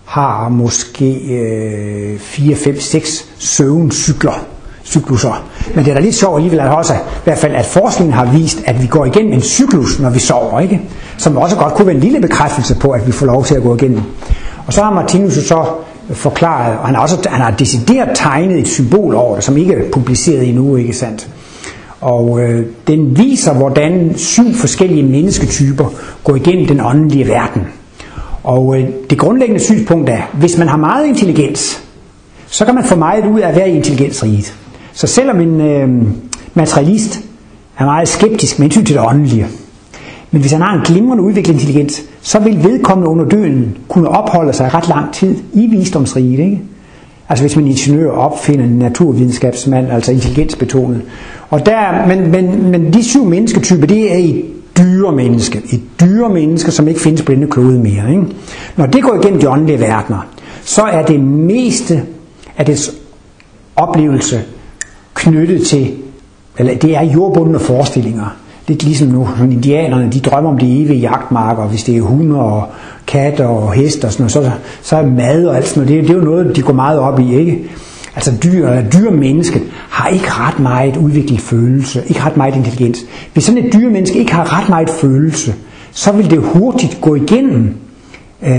har måske øh, 4, 5, 6 søvncykler cykluser. Men det er da lidt sjovt alligevel at også, i hvert fald, at forskningen har vist, at vi går igennem en cyklus, når vi sover, ikke? Som også godt kunne være en lille bekræftelse på, at vi får lov til at gå igennem. Og så har Martinus jo så forklaret, og han har, også, han har decideret tegnet et symbol over det, som ikke er publiceret endnu, ikke sandt? Og øh, den viser, hvordan syv forskellige mennesketyper går igennem den åndelige verden. Og øh, det grundlæggende synspunkt er, hvis man har meget intelligens, så kan man få meget ud af at være i intelligensriget. Så selvom en øh, materialist er meget skeptisk med hensyn til det åndelige, men hvis han har en glimrende udviklet intelligens, så vil vedkommende under døden kunne opholde sig ret lang tid i visdomsriget. Ikke? Altså hvis man ingeniør opfinder en naturvidenskabsmand, altså intelligensbetonet. Og der, men, men, men de syv mennesketyper, det er i dyre menneske. Et dyre menneske, som ikke findes på denne klode mere. Ikke? Når det går igennem de åndelige verdener, så er det meste af dets oplevelse knyttet til, eller det er jordbundne forestillinger. Lidt ligesom nu, sådan indianerne, de drømmer om det evige jagtmarker, hvis det er hunde og katte og heste og sådan noget, så, så er mad og alt sådan noget, det, det er jo noget, de går meget op i, ikke? Altså dyr, dyr mennesket har ikke ret meget udviklet følelse, ikke ret meget intelligens. Hvis sådan et dyr menneske ikke har ret meget følelse, så vil det hurtigt gå igennem øh,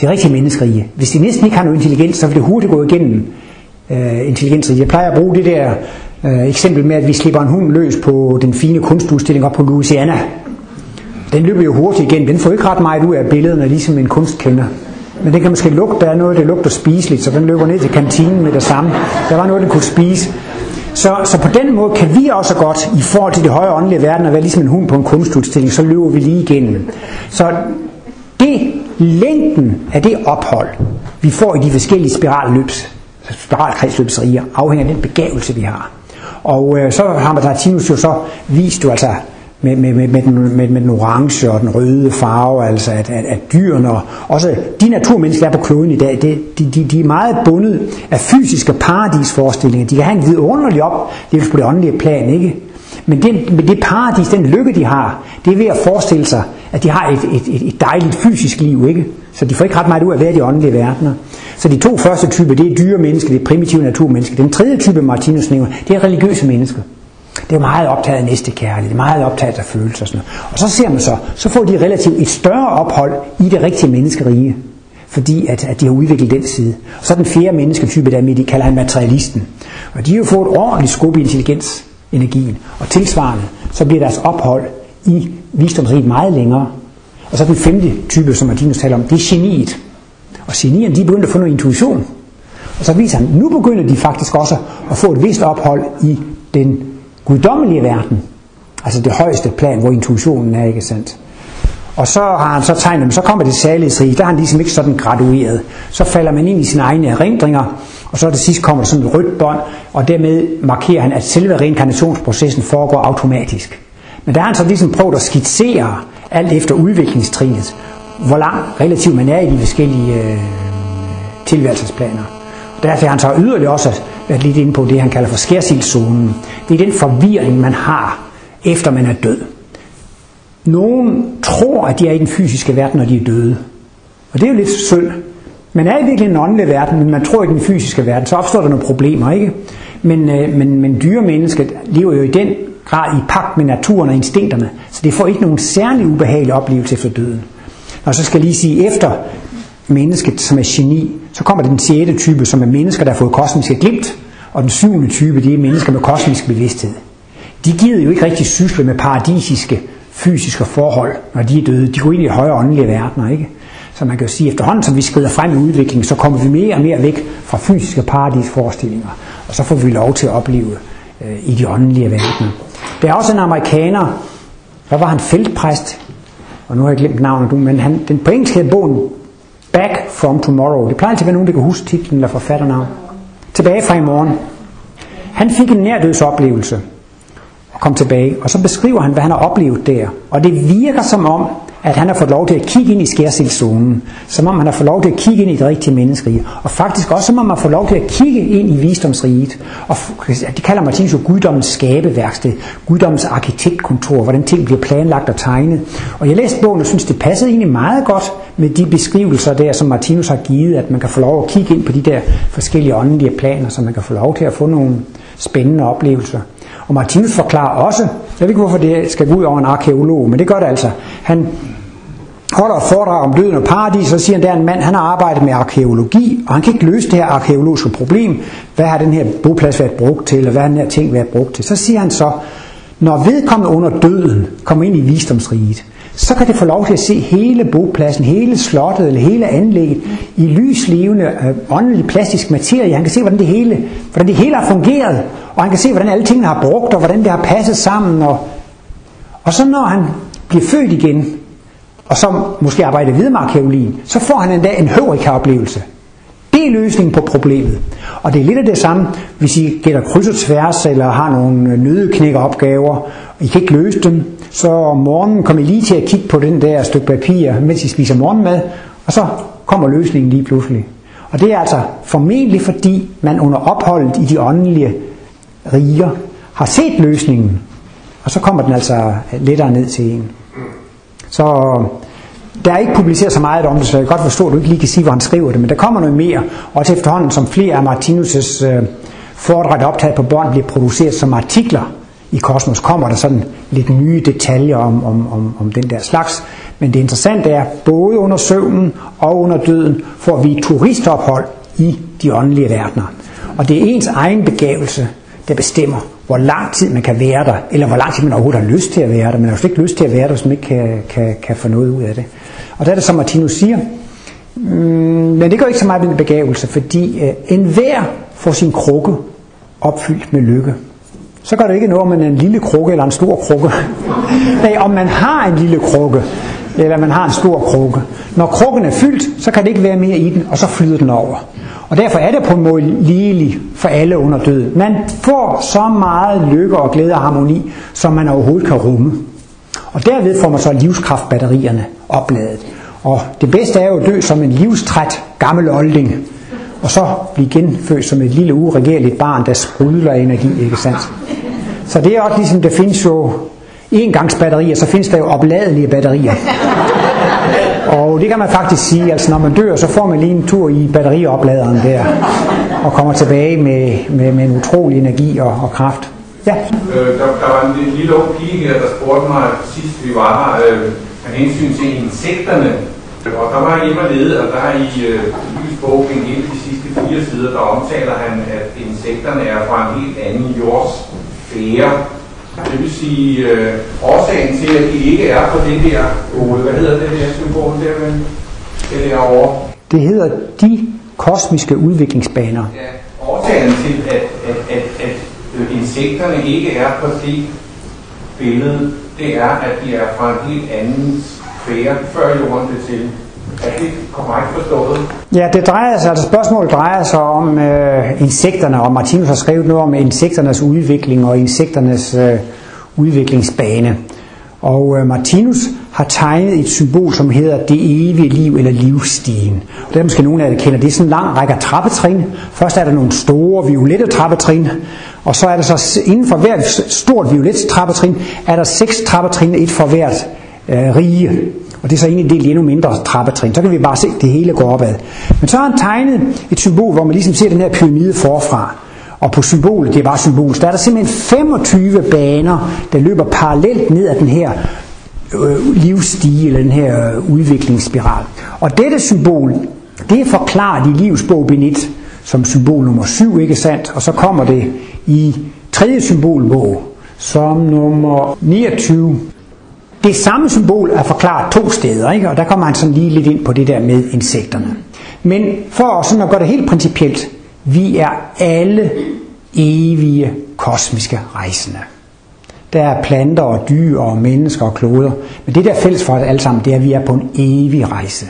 det rigtige menneskerige. Hvis de næsten ikke har noget intelligens, så vil det hurtigt gå igennem øh, intelligenser. Jeg plejer at bruge det der øh, eksempel med, at vi slipper en hund løs på den fine kunstudstilling op på Louisiana. Den løber jo hurtigt igen. Den får ikke ret meget ud af billederne, ligesom en kunstkender. Men det kan måske lugte, der er noget, der lugter spiseligt, så den løber ned til kantinen med det samme. Der var noget, den kunne spise. Så, så på den måde kan vi også godt, i forhold til det højere åndelige verden, at være ligesom en hund på en kunstudstilling, så løber vi lige igennem. Så det længden af det ophold, vi får i de forskellige spiralløbs, spiralkredsløbsriger, afhænger af den begavelse, vi har. Og øh, så har Martinus jo så vist jo altså med, med, med, med, den, med, med den orange og den røde farve, altså at, at, at dyrene og også de naturmennesker, der er på kloden i dag, det, de, de, de er meget bundet af fysiske paradisforestillinger. De kan have en vidunderlig op, det er på det åndelige plan, ikke? Men det, men det paradis, den lykke, de har, det er ved at forestille sig, at de har et, et, et, et dejligt fysisk liv, ikke? Så de får ikke ret meget ud af at være i de åndelige verdener. Så de to første typer, det er dyre mennesker, det er primitive naturmennesker. Den tredje type, Martinus nævner, det er religiøse mennesker. Det er meget optaget af næste kærlighed, det er meget optaget af følelser og sådan noget. Og så ser man så, så får de relativt et større ophold i det rigtige menneskerige, fordi at, at de har udviklet den side. Og så den fjerde mennesketype, der de kalder han materialisten. Og de har jo fået et ordentligt skub i intelligensenergien. Og tilsvarende, så bliver deres ophold i visdomsriget meget længere. Og så den femte type, som Martinus taler om, det er geniet. Og genierne, de begyndte at få noget intuition. Og så viser han, nu begynder de faktisk også at få et vist ophold i den guddommelige verden. Altså det højeste plan, hvor intuitionen er, ikke sandt? Og så har han så tegnet, så kommer det særlighedsrige, der har han ligesom ikke sådan gradueret. Så falder man ind i sine egne erindringer, og så til sidst kommer der sådan et rødt bånd, og dermed markerer han, at selve reinkarnationsprocessen foregår automatisk. Men der har han så ligesom prøvet at skitsere, alt efter udviklingstrinet, hvor lang relativt man er i de forskellige øh, tilværelsesplaner. Og derfor har han så yderligere også været lidt inde på det, han kalder for skærsildszonen. Det er den forvirring, man har, efter man er død. Nogen tror, at de er i den fysiske verden, når de er døde. Og det er jo lidt synd. Man er i virkeligheden en åndelig verden, men man tror ikke i den fysiske verden, så opstår der nogle problemer, ikke? Men, øh, men, men dyremennesket lever jo i den grad i pagt med naturen og instinkterne, så det får ikke nogen særlig ubehagelig oplevelse efter døden. Og så skal jeg lige sige, efter mennesket, som er geni, så kommer den sjette type, som er mennesker, der har fået kosmiske glimt, og den syvende type, det er mennesker med kosmisk bevidsthed. De gider jo ikke rigtig sysle med paradisiske fysiske forhold, når de er døde. De går ind i højere åndelige verdener, ikke? Så man kan jo sige, at efterhånden som vi skrider frem i udviklingen, så kommer vi mere og mere væk fra fysiske paradisforestillinger, og så får vi lov til at opleve øh, i de åndelige verdener. Der er også en amerikaner, der var han, feltpræst, og nu har jeg glemt navnet, men han, den på engelsk hedder bogen Back from Tomorrow. Det plejer altid at være nogen, der kan huske titlen eller forfatternavn. Tilbage fra i morgen. Han fik en nærdødsoplevelse og kom tilbage, og så beskriver han, hvad han har oplevet der. Og det virker som om, at han har fået lov til at kigge ind i skærsildszonen, som om han har fået lov til at kigge ind i det rigtige menneskerige, og faktisk også som om man har fået lov til at kigge ind i visdomsriget. Og det kalder Martinus jo guddommens skabeværksted, guddommens arkitektkontor, hvordan ting bliver planlagt og tegnet. Og jeg læste bogen og synes, det passede egentlig meget godt med de beskrivelser der, som Martinus har givet, at man kan få lov at kigge ind på de der forskellige åndelige planer, så man kan få lov til at få nogle spændende oplevelser. Og Martinus forklarer også, jeg ved ikke hvorfor det skal gå ud over en arkeolog, men det gør det altså. Han holder et foredrag om døden og paradis, så siger han, der er en mand, han har arbejdet med arkeologi, og han kan ikke løse det her arkeologiske problem. Hvad har den her boplads været brugt til, og hvad har den her ting været brugt til? Så siger han så, når vedkommende under døden kommer ind i visdomsriget, så kan det få lov til at se hele bopladsen, hele slottet eller hele anlægget i lyslevende, øh, åndelig plastisk materie. Han kan se, hvordan det, hele, hvordan det hele har fungeret, og han kan se, hvordan alle tingene har brugt, og hvordan det har passet sammen. Og, og så når han bliver født igen, og som måske arbejder videre med arkeologien, så får han endda en Høvrika-oplevelse. Det er løsningen på problemet. Og det er lidt af det samme, hvis I gætter kryds og tværs, eller har nogle øh, nødeknækkeropgaver, og I kan ikke løse dem, så om morgenen kommer I lige til at kigge på den der stykke papir, mens I spiser morgenmad, og så kommer løsningen lige pludselig. Og det er altså formentlig fordi, man under opholdet i de åndelige riger har set løsningen, og så kommer den altså lettere ned til en. Så der er ikke publiceret så meget om det, så jeg kan godt forstå, at du ikke lige kan sige, hvor han skriver det, men der kommer noget mere. Og til efterhånden, som flere af Martinus' øh, foredrag, optaget på bånd, bliver produceret som artikler i Kosmos, kommer der sådan lidt nye detaljer om, om, om, om den der slags. Men det interessante er, både under søvnen og under døden, får vi turistophold i de åndelige verdener. Og det er ens egen begævelse, der bestemmer, hvor lang tid man kan være der, eller hvor lang tid man overhovedet har lyst til at være der. Man har jo ikke lyst til at være der, hvis man ikke kan, kan, kan få noget ud af det. Og der er det, som Martinus siger, mm, men det går ikke så meget med begævelse, fordi øh, enhver får sin krukke opfyldt med lykke. Så gør det ikke noget, om man er en lille krukke eller en stor krukke. Nej, om man har en lille krukke, eller man har en stor krukke. Når krukken er fyldt, så kan det ikke være mere i den, og så flyder den over. Og derfor er det på en måde ligelig for alle under døden. Man får så meget lykke og glæde og harmoni, som man overhovedet kan rumme. Og derved får man så livskraftbatterierne opladet. Og det bedste er jo at dø som en livstræt gammel olding, og så blive genfødt som et lille uregerligt barn, der sprudler energi, ikke sandt? Så det er også ligesom, der findes jo engangsbatterier, så findes der jo opladelige batterier. Og det kan man faktisk sige, altså når man dør, så får man lige en tur i batteriopladeren der, og kommer tilbage med, med, med en utrolig energi og, og kraft. Ja. Øh, der, der var en lille ung pige her, der spurgte mig sidst vi var her, øh, med hensyn til insekterne. Og der var hjemme og lede, og der er i øh, Lys bog, en de sidste fire sider, der omtaler han, at insekterne er fra en helt anden jordsfære. Det vil sige, øh, årsagen til, at de ikke er på det der, Ole, hvad hedder det der symbol der, men det derovre? Det hedder de kosmiske udviklingsbaner. Ja, årsagen til, at, at, at, at øh, insekterne ikke er på det billede, det er, at de er fra en helt anden sfære, før jorden blev til. Er det korrekt forstået? Ja, det drejer sig, altså spørgsmålet drejer sig om øh, insekterne, og Martinus har skrevet noget om insekternes udvikling og insekternes øh, udviklingsbane. Og øh, Martinus har tegnet et symbol, som hedder det evige liv eller livsstigen. Og det er måske nogle af jer kender. Det er sådan en lang række trappetrin. Først er der nogle store violette trappetrin, og så er der så inden for hvert stort violet trappetrin, er der seks trappetrin, et for hvert øh, rige og det er så egentlig delt i endnu mindre trappetrin. Så kan vi bare se, at det hele går opad. Men så har han tegnet et symbol, hvor man ligesom ser den her pyramide forfra. Og på symbolet, det er bare symbol, der er der simpelthen 25 baner, der løber parallelt ned ad den her øh, livsstige, eller den her øh, udviklingsspiral. Og dette symbol, det er forklaret i livsbog Benit som symbol nummer 7, ikke sandt? Og så kommer det i tredje symbolbog som nummer 29. Det samme symbol er forklaret to steder, ikke? og der kommer man sådan lige lidt ind på det der med insekterne. Men for sådan at gøre det helt principielt, vi er alle evige kosmiske rejsende. Der er planter og dyr og mennesker og kloder. Men det der fælles for os alle sammen, det er, at vi er på en evig rejse.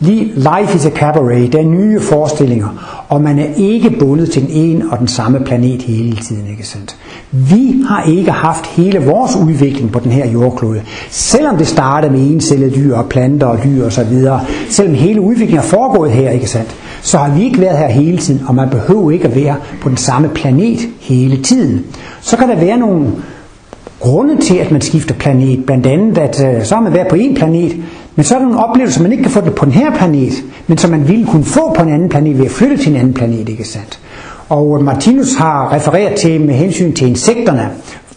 Life is a cabaret, der er nye forestillinger, og man er ikke bundet til den ene og den samme planet hele tiden, ikke sandt? Vi har ikke haft hele vores udvikling på den her jordklode. Selvom det startede med encellede dyr og planter og dyr og så videre, selvom hele udviklingen er foregået her, ikke sandt? Så har vi ikke været her hele tiden, og man behøver ikke at være på den samme planet hele tiden. Så kan der være nogle grunde til, at man skifter planet. Blandt andet, at øh, så har man været på en planet, men så er der nogle man ikke kan få det på den her planet, men som man ville kunne få på en anden planet ved at flytte til en anden planet, ikke sandt? Og øh, Martinus har refereret til med hensyn til insekterne,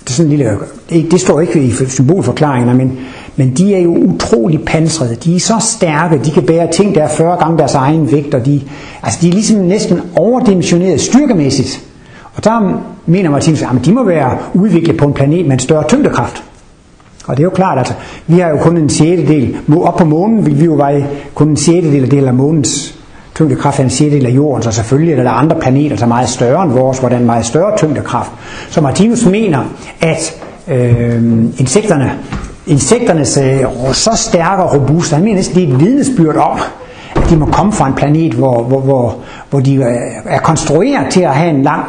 det, er sådan en lille, øh, det, det står ikke i symbolforklaringerne, men, men de er jo utrolig pansrede. De er så stærke, de kan bære ting, der er 40 gange deres egen vægt, og de, altså de er ligesom næsten overdimensioneret styrkemæssigt. Og der mener Martinus, at de må være udviklet på en planet med en større tyngdekraft. Og det er jo klart, at vi har jo kun en sjettedel. Op på månen vil vi jo veje kun en sjettedel af, af månens tyngdekraft er en sjettedel af jorden, så selvfølgelig er der andre planeter, der er meget større end vores, hvor der er en meget større tyngdekraft. Så Martinus mener, at øh, insekterne, insekternes øh, så stærke og robuste, han mener næsten, det er et vidnesbyrd om, at de må komme fra en planet, hvor, hvor, hvor, hvor de øh, er konstrueret til at have en lang,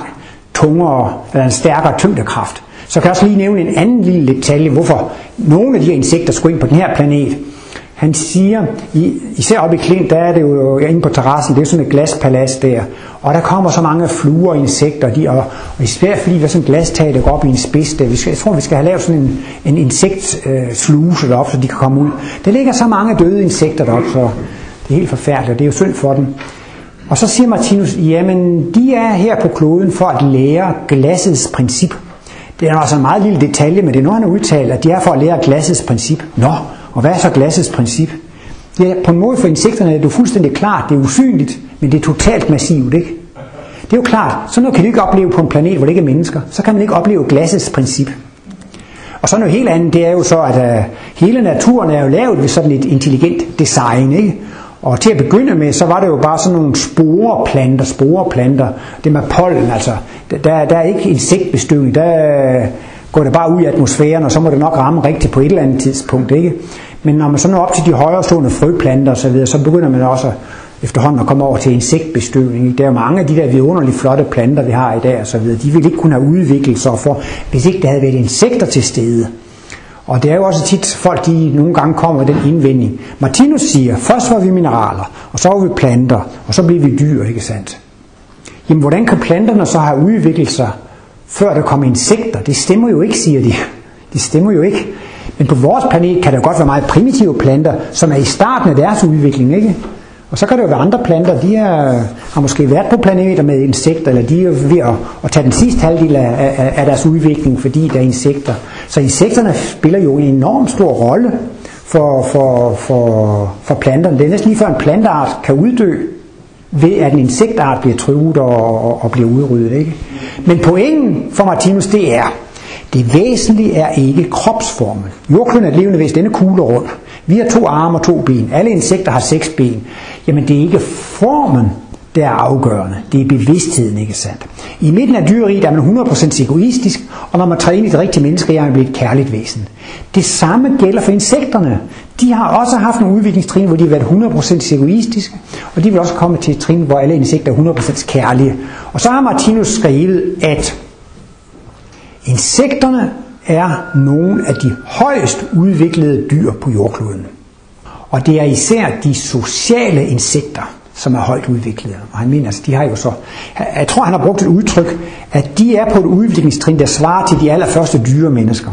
tungere, eller en stærkere tyngdekraft. Så kan jeg også lige nævne en anden lille detalje, hvorfor nogle af de her insekter skulle ind på den her planet. Han siger, især oppe i Klint, der er det jo inde på terrassen, det er sådan et glaspalads der, og der kommer så mange fluer og insekter, de, og, og især fordi der er sådan et glastag, der går op i en spids der. Vi skal, jeg tror, vi skal have lavet sådan en, en insektsluse øh, deroppe, så de kan komme ud. Der ligger så mange døde insekter deroppe, så det er helt forfærdeligt, og det er jo synd for dem. Og så siger Martinus, jamen de er her på kloden for at lære glassets princip. Det er altså en meget lille detalje, men det er noget, han har udtalt, at de er for at lære glassets princip. Nå, og hvad er så glassets princip? Det er på en måde for insekterne, det er fuldstændig klart, det er usynligt, men det er totalt massivt, ikke? Det er jo klart, sådan noget kan du ikke opleve på en planet, hvor det ikke er mennesker. Så kan man ikke opleve glassets princip. Og så noget helt andet, det er jo så, at uh, hele naturen er jo lavet ved sådan et intelligent design, ikke? Og til at begynde med, så var det jo bare sådan nogle sporeplanter, sporeplanter, det med pollen, altså, der, der er ikke insektbestøvning, der øh, går det bare ud i atmosfæren, og så må det nok ramme rigtigt på et eller andet tidspunkt, ikke? Men når man så når op til de højere stående frøplanter osv., så så begynder man også efterhånden at komme over til insektbestøvning. Der er mange af de der vidunderligt flotte planter, vi har i dag og så videre, de ville ikke kunne have udviklet sig for, hvis ikke der havde været insekter til stede. Og det er jo også tit, folk de nogle gange kommer med den indvending. Martinus siger, først var vi mineraler, og så var vi planter, og så blev vi dyr, ikke sandt? Jamen, hvordan kan planterne så have udviklet sig, før der kom insekter? Det stemmer jo ikke, siger de. Det stemmer jo ikke. Men på vores planet kan der godt være meget primitive planter, som er i starten af deres udvikling, ikke? Og så kan det jo være andre planter, de er, har måske været på planeter med insekter, eller de er ved at, at tage den sidste halvdel af, af, af deres udvikling, fordi der er insekter. Så insekterne spiller jo en enorm stor rolle for, for, for, for planterne. Det er næsten lige før en planteart kan uddø, ved at en insektart bliver truet og, og, og bliver udryddet. Ikke? Men pointen for Martinus, det er, det væsentlige er ikke kropsformen. Jordkloden er et levende væsen, den er kugle rundt. Vi har to arme og to ben. Alle insekter har seks ben. Jamen det er ikke formen, der er afgørende. Det er bevidstheden, ikke sandt? I midten af dyreriet er man 100% egoistisk, og når man træder ind i det rigtige menneske, er man blevet et kærligt væsen. Det samme gælder for insekterne. De har også haft nogle udviklingstrin, hvor de har været 100% egoistiske, og de vil også komme til et trin, hvor alle insekter er 100% kærlige. Og så har Martinus skrevet, at insekterne er nogle af de højst udviklede dyr på jordkloden. Og det er især de sociale insekter, som er højt udviklede. Og han mener, altså, de har jo så... Jeg tror, han har brugt et udtryk, at de er på et udviklingstrin, der svarer til de allerførste dyre mennesker.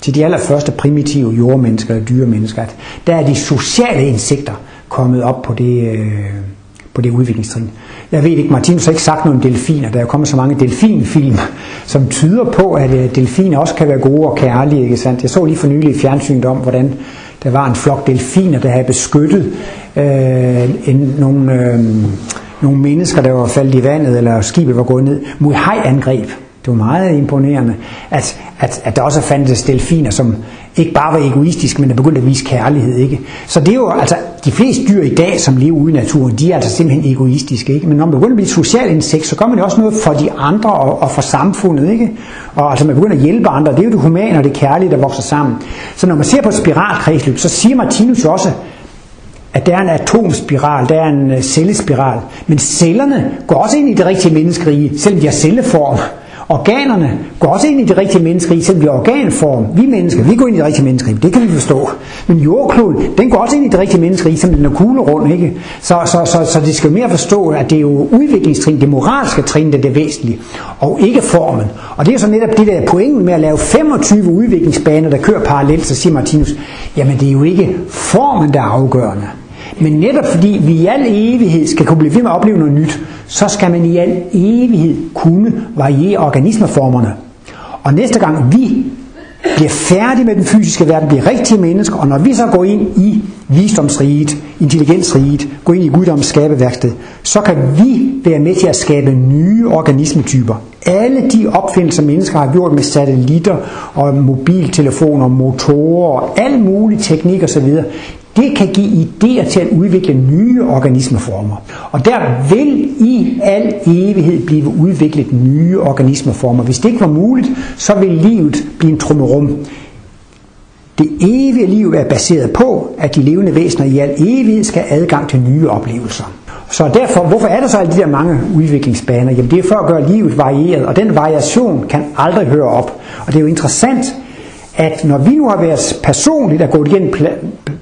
til de allerførste primitive jordmennesker og dyremennesker, at der er de sociale insekter kommet op på det, øh, på det udviklingstrin. Jeg ved ikke, Martinus har ikke sagt noget om delfiner. Der er kommet så mange delfinfilm, som tyder på, at øh, delfiner også kan være gode og kærlige. Ikke sandt? Jeg så lige for nylig i fjernsynet om, hvordan der var en flok delfiner, der havde beskyttet øh, en, nogle, øh, nogle mennesker, der var faldet i vandet, eller skibet var gået ned, mod hajangreb. Det var meget imponerende, at, at, at der også fandtes delfiner, som ikke bare var egoistiske, men der begyndte at vise kærlighed. Ikke? Så det er jo altså, de fleste dyr i dag, som lever ude i naturen, de er altså simpelthen egoistiske. Ikke? Men når man begynder at blive et socialt insekt, så gør man jo også noget for de andre og, og for samfundet. Ikke? Og altså man begynder at hjælpe andre, det er jo det humane og det kærlige, der vokser sammen. Så når man ser på et spiralkredsløb, så siger Martinus jo også, at der er en atomspiral, der er en øh, cellespiral. Men cellerne går også ind i det rigtige menneskerige, selvom de har celleform. Organerne går også ind i det rigtige menneskerige, selvom vi er organform. Vi mennesker, vi går ind i det rigtige menneskerige, det kan vi forstå. Men jordkloden, den går også ind i det rigtige menneskerige, som den er kuglerund, ikke? Så, så, så, så det skal mere forstå, at det er jo udviklingstrin, det moralske trin, der er det væsentlige, og ikke formen. Og det er så netop det der pointen med at lave 25 udviklingsbaner, der kører parallelt, så siger Martinus, jamen det er jo ikke formen, der er afgørende. Men netop fordi vi i al evighed skal kunne blive ved med at opleve noget nyt, så skal man i al evighed kunne variere organismeformerne. Og næste gang vi bliver færdige med den fysiske verden, bliver rigtige mennesker, og når vi så går ind i visdomsriget, intelligensriget, går ind i guddoms skabeværksted, så kan vi være med til at skabe nye organismetyper. Alle de opfindelser, mennesker har gjort med satellitter og mobiltelefoner, motorer og al mulig teknik osv., det kan give idéer til at udvikle nye organismeformer. Og der vil i al evighed blive udviklet nye organismeformer. Hvis det ikke var muligt, så vil livet blive en trummerum. Det evige liv er baseret på, at de levende væsener i al evighed skal have adgang til nye oplevelser. Så derfor, hvorfor er der så alle de der mange udviklingsbaner? Jamen det er for at gøre livet varieret, og den variation kan aldrig høre op. Og det er jo interessant, at når vi nu har været personligt at gå igennem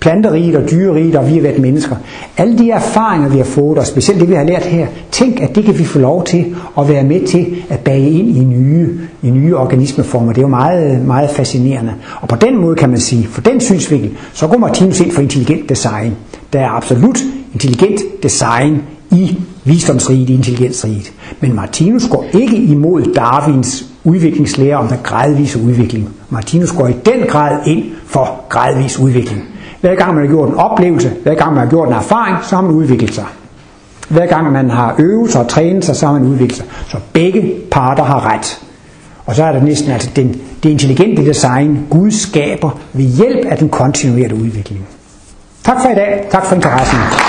planteriget og dyreriget, og vi har været mennesker, alle de erfaringer, vi har fået, og specielt det, vi har lært her, tænk, at det kan vi få lov til at være med til at bage ind i nye, i nye organismeformer. Det er jo meget, meget fascinerende. Og på den måde kan man sige, for den synsvinkel, så går Martinus ind for intelligent design. Der er absolut intelligent design i visdomsriget, i intelligensriget. Men Martinus går ikke imod Darwins udviklingslære om den gradvise udvikling. Martinus går i den grad ind for gradvis udvikling. Hver gang man har gjort en oplevelse, hver gang man har gjort en erfaring, så har man udviklet sig. Hver gang man har øvet sig og trænet sig, så har man udviklet sig. Så begge parter har ret. Og så er det næsten altså den, det intelligente design, Gud skaber ved hjælp af den kontinuerlige udvikling. Tak for i dag. Tak for interessen.